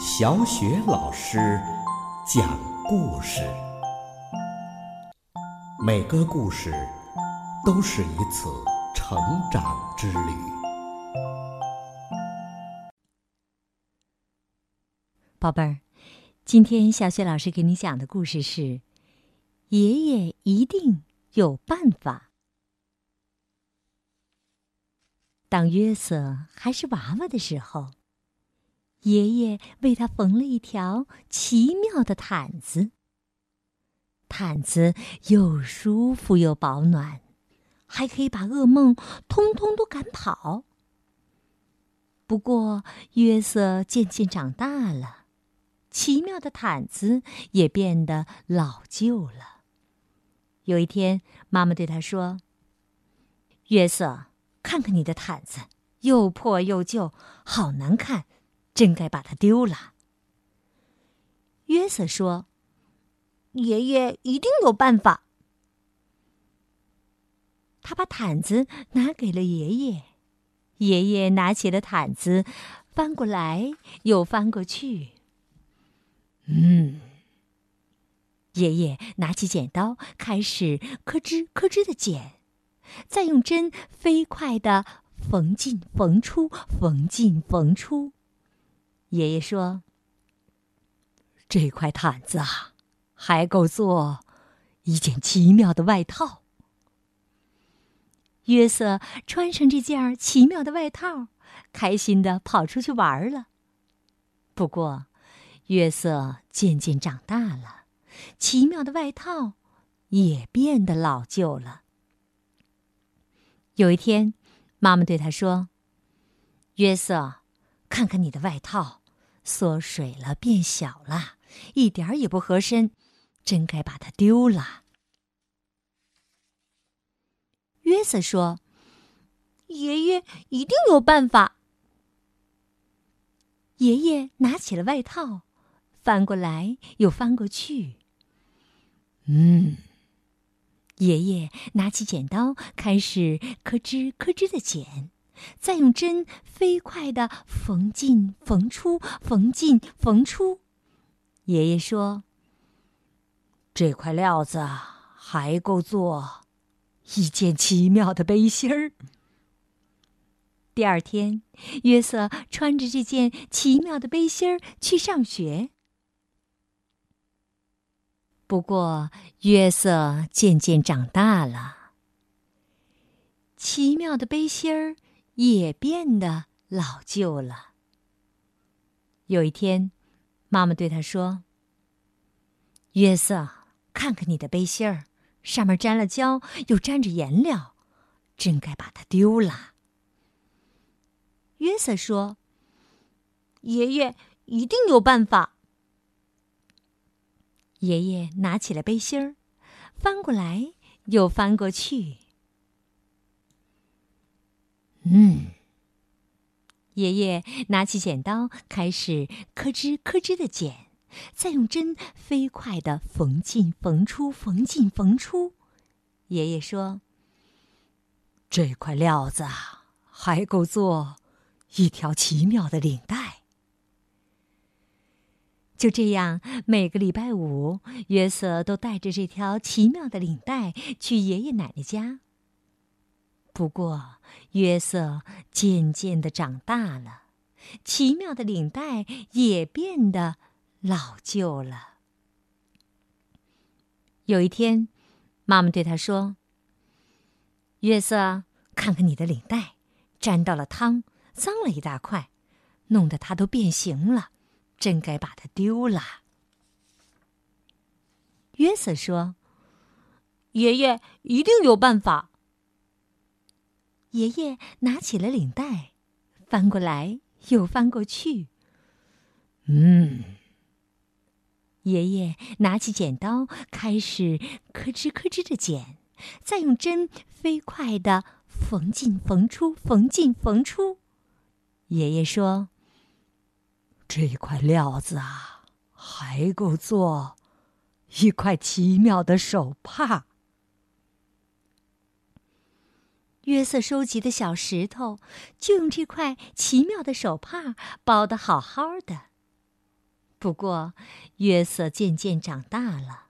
小雪老师讲故事，每个故事都是一次成长之旅。宝贝儿，今天小雪老师给你讲的故事是《爷爷一定有办法》。当约瑟还是娃娃的时候，爷爷为他缝了一条奇妙的毯子。毯子又舒服又保暖，还可以把噩梦通通都赶跑。不过，约瑟渐渐长大了，奇妙的毯子也变得老旧了。有一天，妈妈对他说：“约瑟。”看看你的毯子，又破又旧，好难看，真该把它丢了。约瑟说：“爷爷一定有办法。”他把毯子拿给了爷爷，爷爷拿起了毯子，翻过来又翻过去。嗯，爷爷拿起剪刀，开始咯吱咯吱的剪。再用针飞快地缝进缝出，缝进缝出。爷爷说：“这块毯子啊，还够做一件奇妙的外套。”约瑟穿上这件奇妙的外套，开心地跑出去玩了。不过，约瑟渐渐长大了，奇妙的外套也变得老旧了。有一天，妈妈对他说：“约瑟，看看你的外套，缩水了，变小了，一点儿也不合身，真该把它丢了。”约瑟说：“爷爷一定有办法。”爷爷拿起了外套，翻过来又翻过去。嗯。爷爷拿起剪刀，开始咯吱咯吱的剪，再用针飞快的缝进缝出，缝进缝出。爷爷说：“这块料子还够做一件奇妙的背心儿。”第二天，约瑟穿着这件奇妙的背心儿去上学。不过，约瑟渐渐长大了，奇妙的背心儿也变得老旧了。有一天，妈妈对他说：“约瑟，看看你的背心儿，上面沾了胶，又沾着颜料，真该把它丢了。”约瑟说：“爷爷一定有办法。”爷爷拿起了背心儿，翻过来又翻过去。嗯，爷爷拿起剪刀，开始咯吱咯吱的剪，再用针飞快的缝进缝出，缝进缝出。爷爷说：“这块料子还够做一条奇妙的领带。”就这样，每个礼拜五，约瑟都带着这条奇妙的领带去爷爷奶奶家。不过，约瑟渐渐的长大了，奇妙的领带也变得老旧了。有一天，妈妈对他说：“约瑟，看看你的领带，沾到了汤，脏了一大块，弄得它都变形了。”真该把它丢了。约瑟说：“爷爷一定有办法。”爷爷拿起了领带，翻过来又翻过去。嗯，爷爷拿起剪刀，开始咯吱咯吱的剪，再用针飞快的缝进缝出，缝进缝出。爷爷说。这块料子啊，还够做一块奇妙的手帕。约瑟收集的小石头，就用这块奇妙的手帕包的好好的。不过，约瑟渐渐长大了，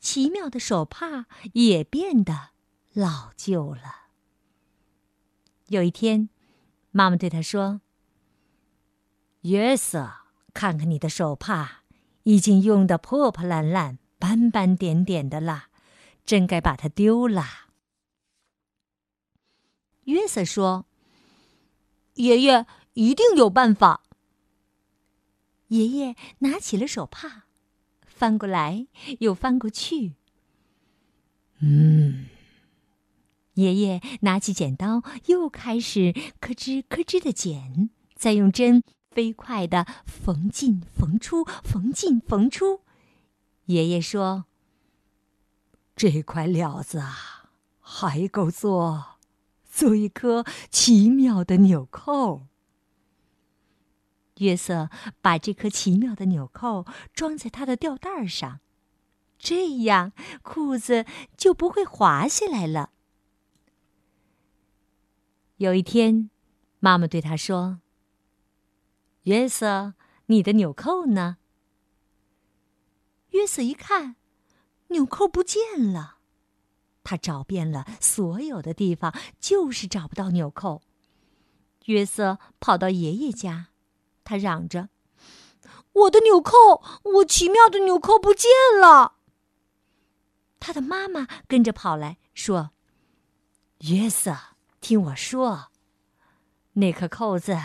奇妙的手帕也变得老旧了。有一天，妈妈对他说：“约瑟，看看你的手帕，已经用得破破烂烂、斑斑点点的了，真该把它丢了。”约瑟说：“爷爷一定有办法。”爷爷拿起了手帕，翻过来又翻过去。嗯，爷爷拿起剪刀，又开始咯吱咯吱的剪，再用针飞快的缝进缝出，缝进缝出。爷爷说：“这块料子啊，还够做做一颗奇妙的纽扣。”约瑟把这颗奇妙的纽扣装在他的吊带上，这样裤子就不会滑下来了。有一天，妈妈对他说：“约瑟，你的纽扣呢？”约瑟一看，纽扣不见了。他找遍了所有的地方，就是找不到纽扣。约瑟跑到爷爷家。他嚷着：“我的纽扣，我奇妙的纽扣不见了！”他的妈妈跟着跑来说：“约瑟，听我说，那颗扣子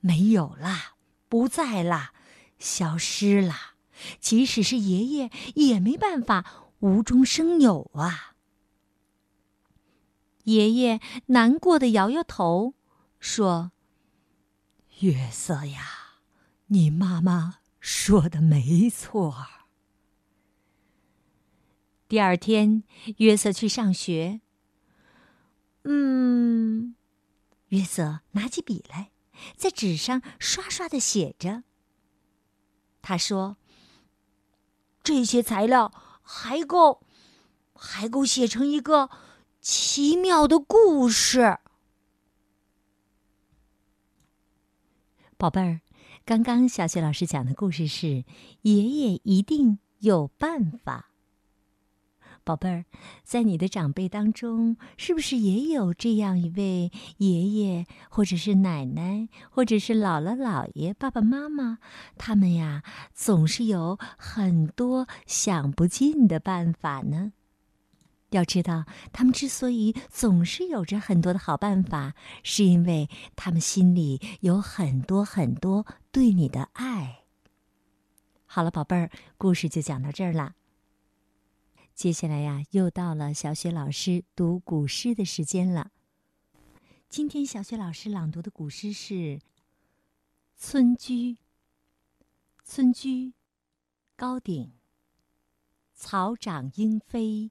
没有了，不在了，消失了。即使是爷爷也没办法无中生有啊！”爷爷难过的摇摇头，说。约瑟呀，你妈妈说的没错。第二天，约瑟去上学。嗯，约瑟拿起笔来，在纸上刷刷的写着。他说：“这些材料还够，还够写成一个奇妙的故事。”宝贝儿，刚刚小雪老师讲的故事是《爷爷一定有办法》。宝贝儿，在你的长辈当中，是不是也有这样一位爷爷，或者是奶奶，或者是姥姥姥爷、爸爸妈妈？他们呀，总是有很多想不尽的办法呢。要知道，他们之所以总是有着很多的好办法，是因为他们心里有很多很多对你的爱。好了，宝贝儿，故事就讲到这儿了。接下来呀，又到了小雪老师读古诗的时间了。今天小雪老师朗读的古诗是《村居》。村居，高鼎。草长莺飞。